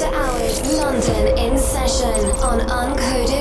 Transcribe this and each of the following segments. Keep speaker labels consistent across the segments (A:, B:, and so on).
A: 7 of non-stop amazing tape.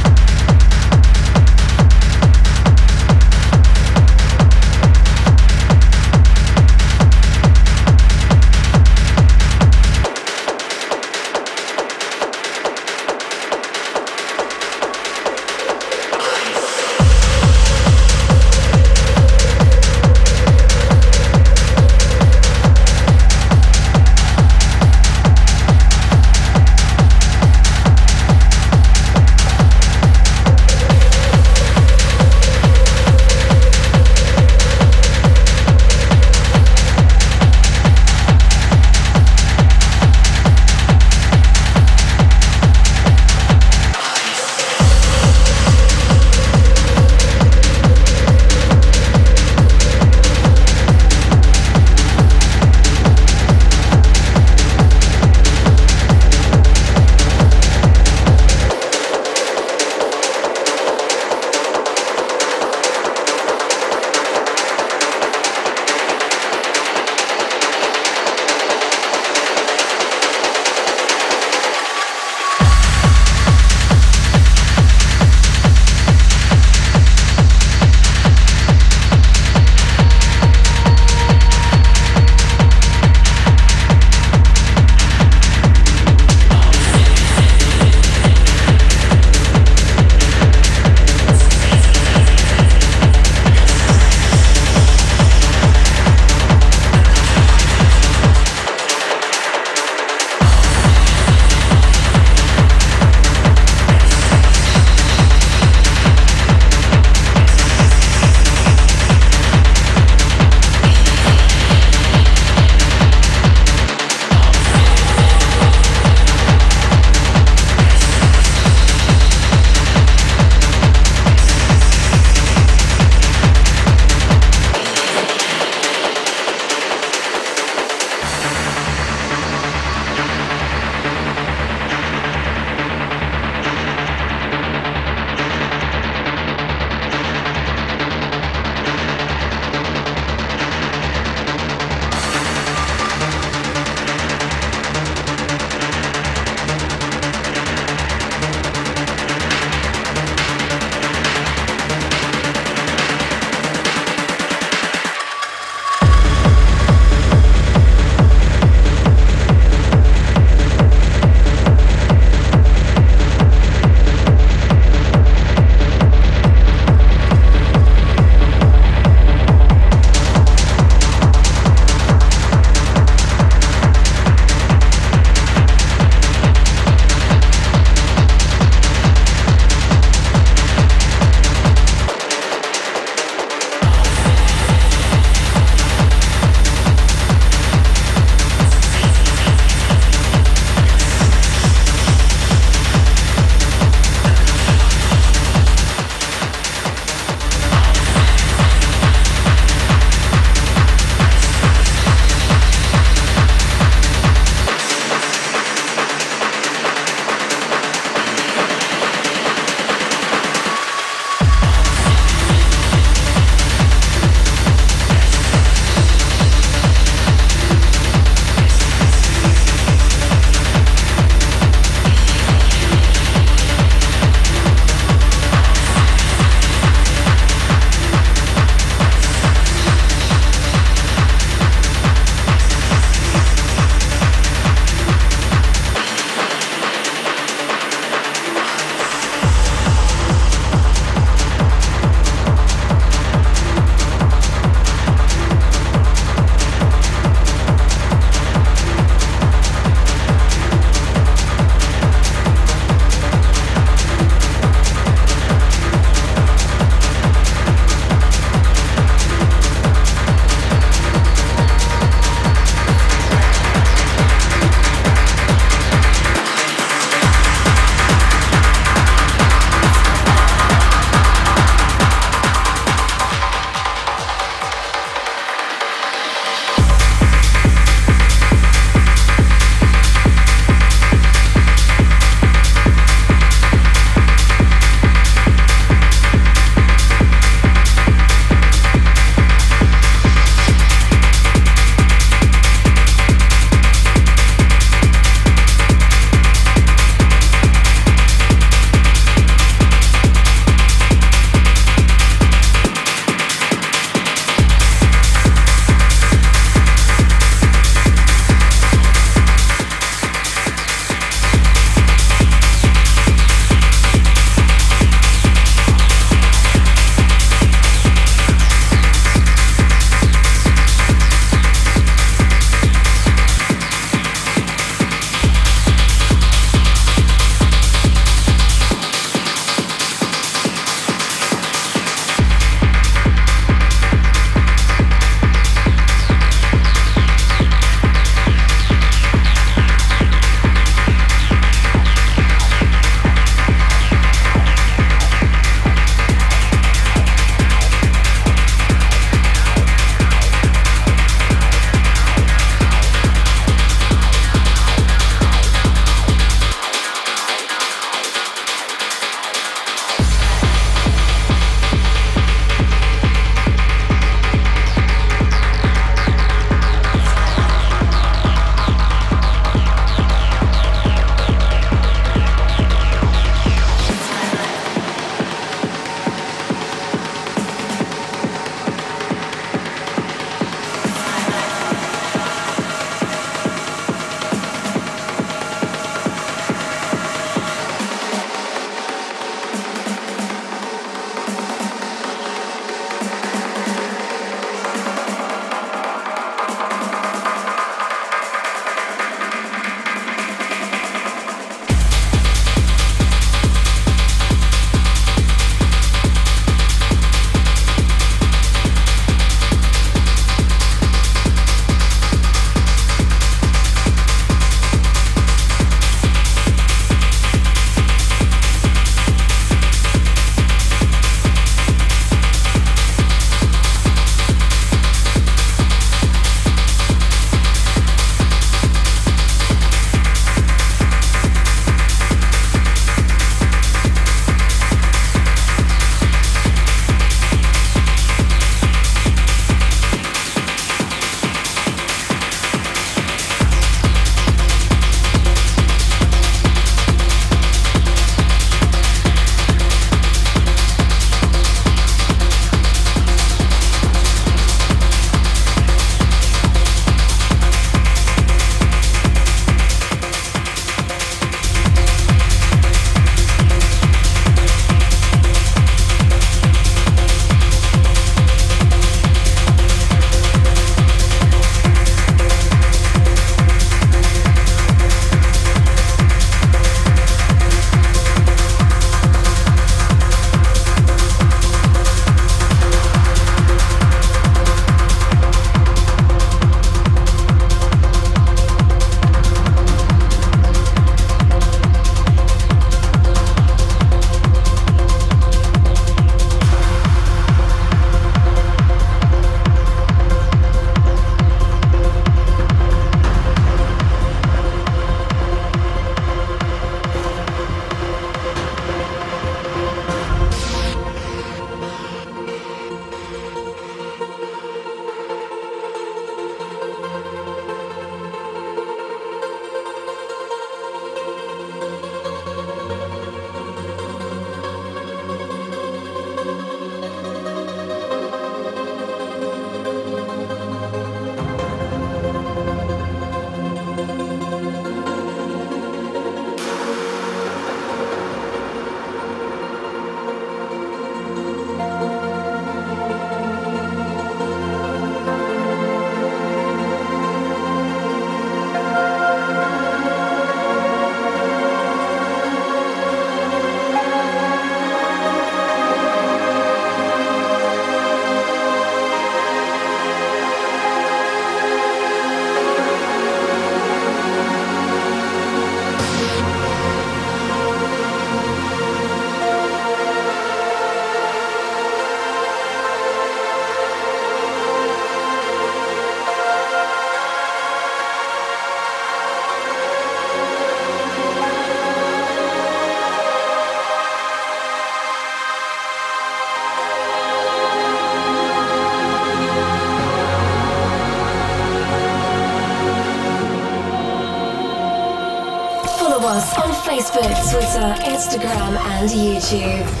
B: Instagram, and YouTube.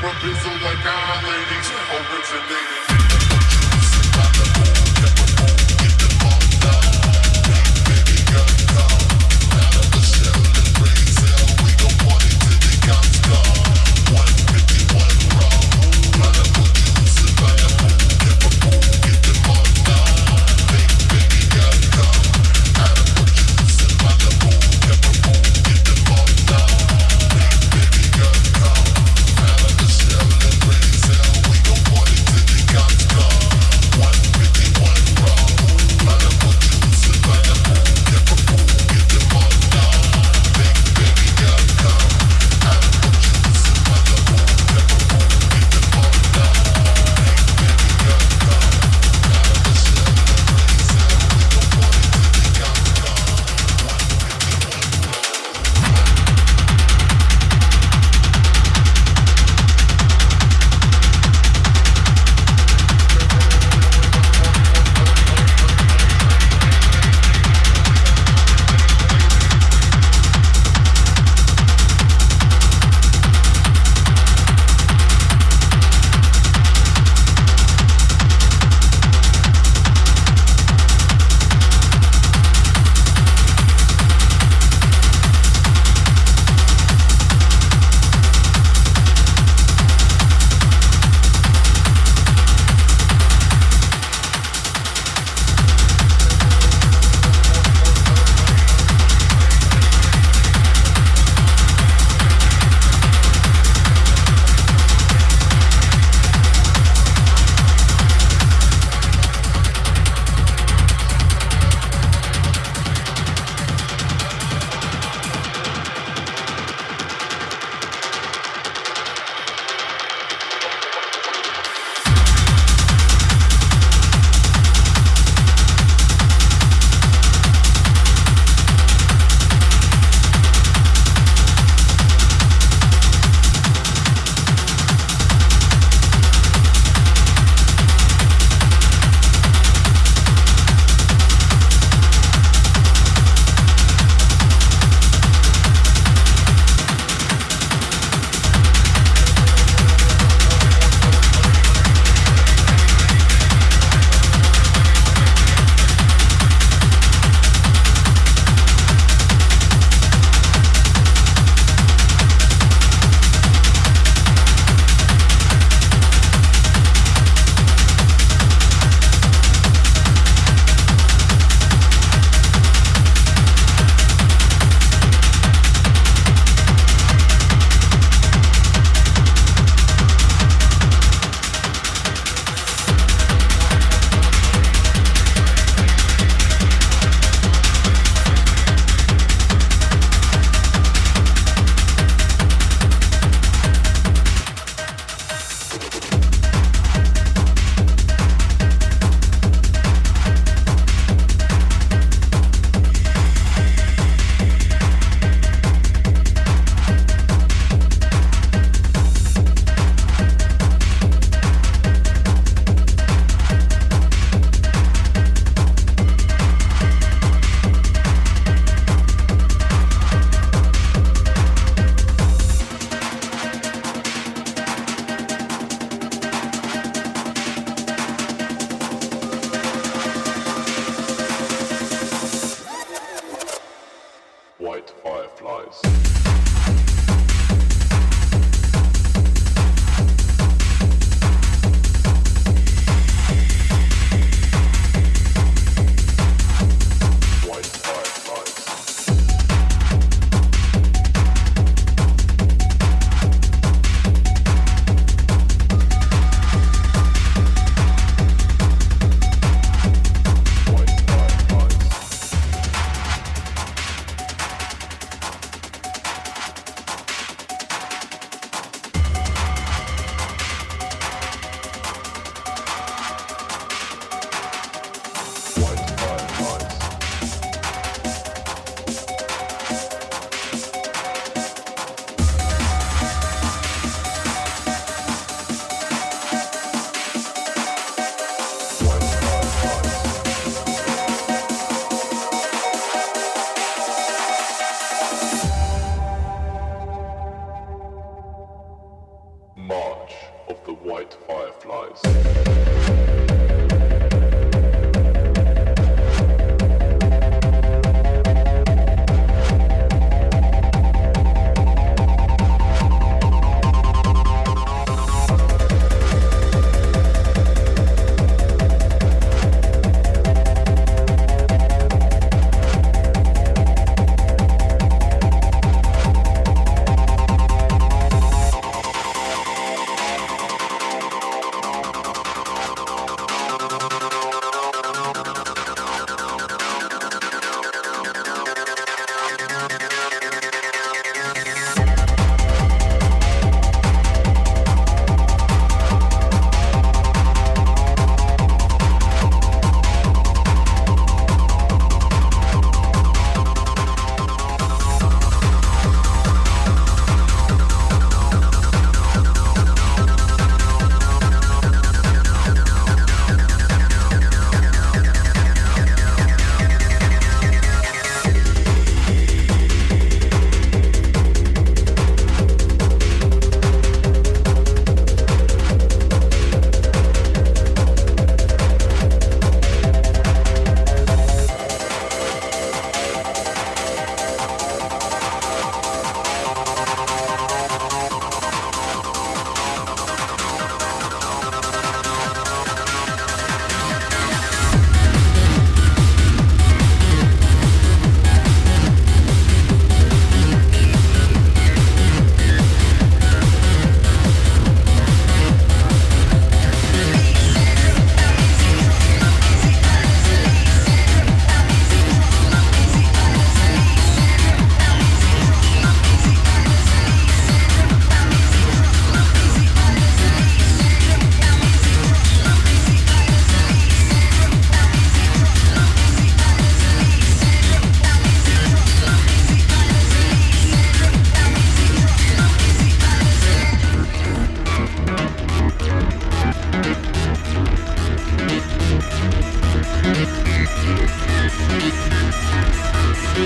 B: From Bizzle like our ladies. Originated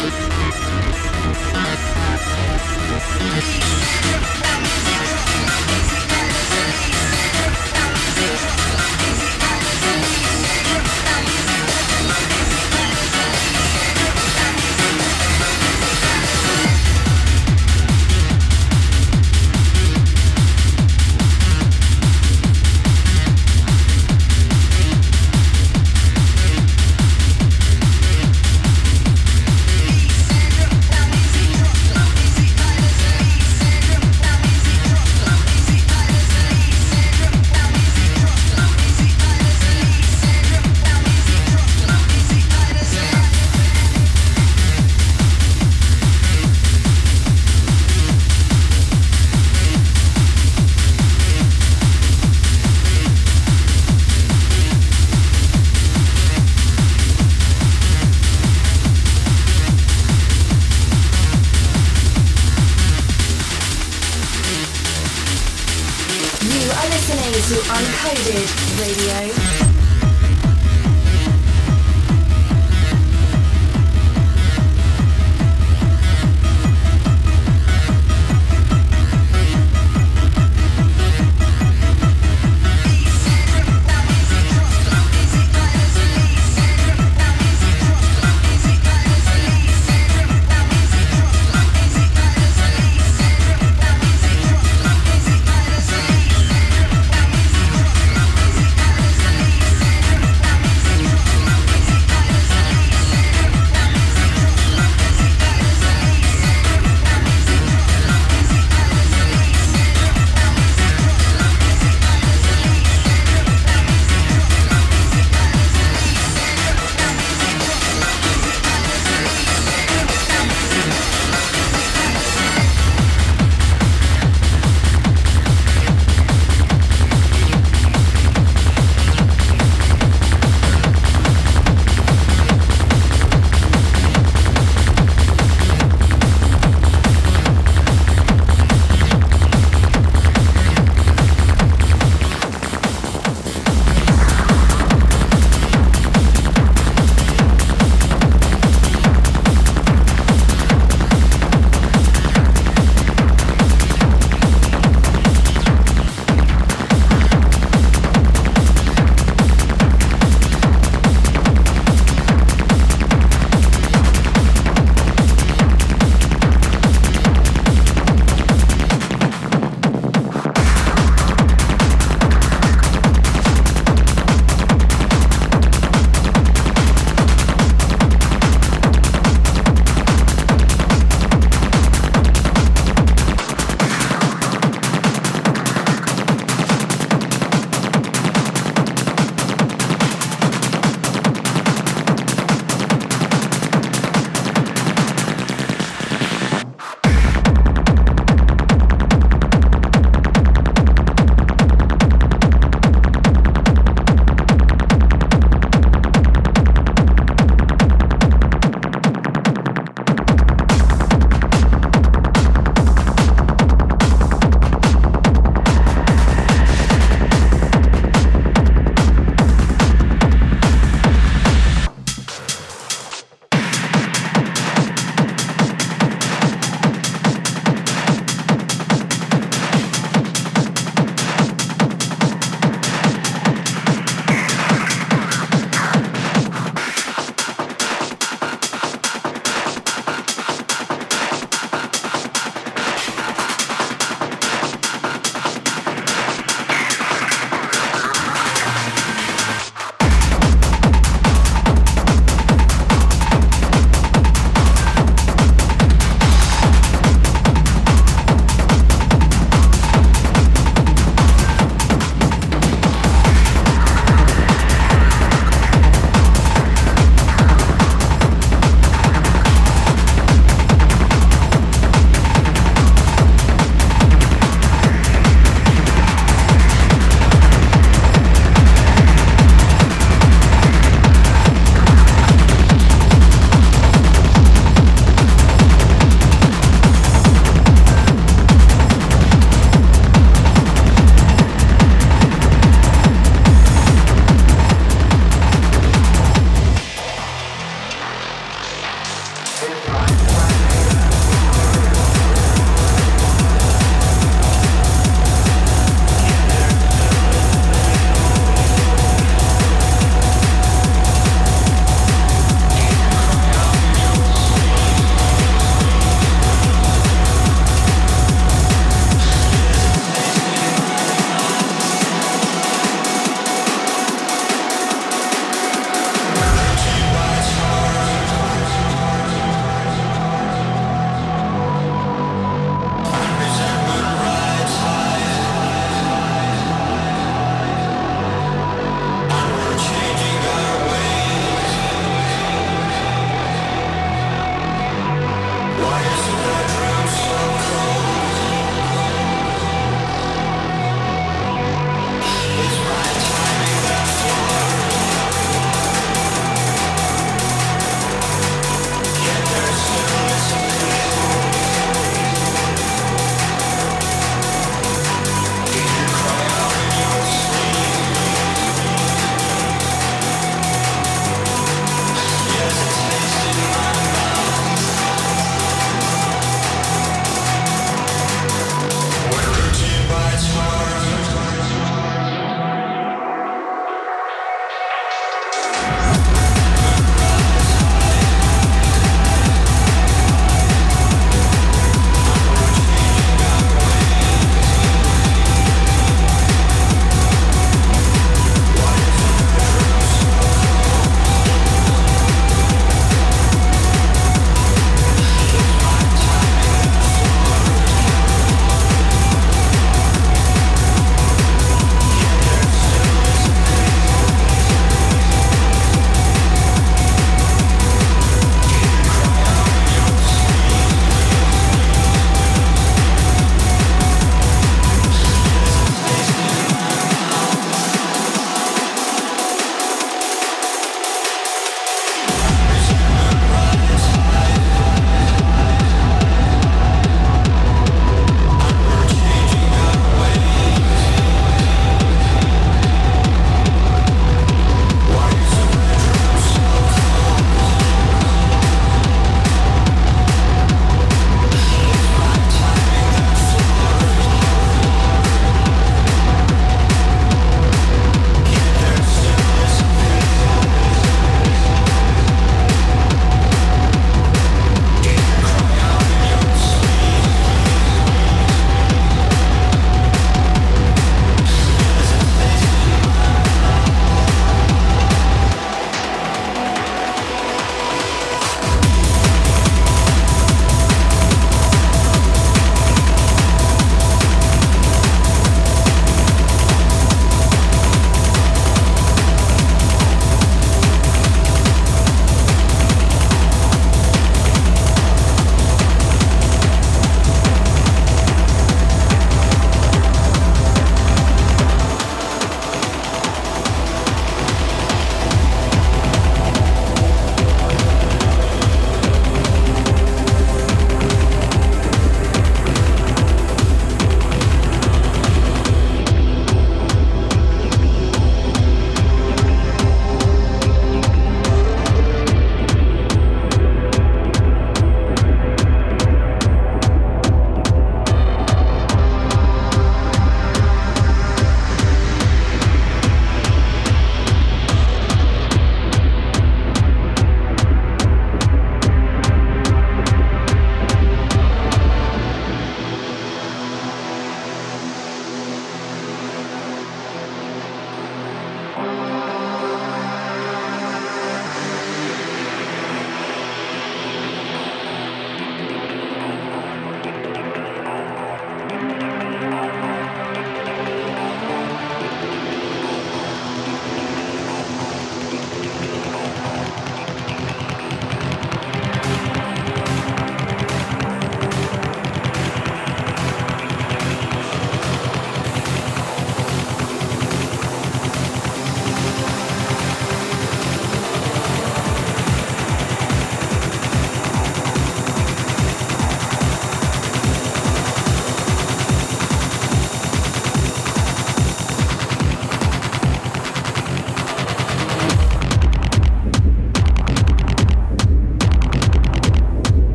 B: through the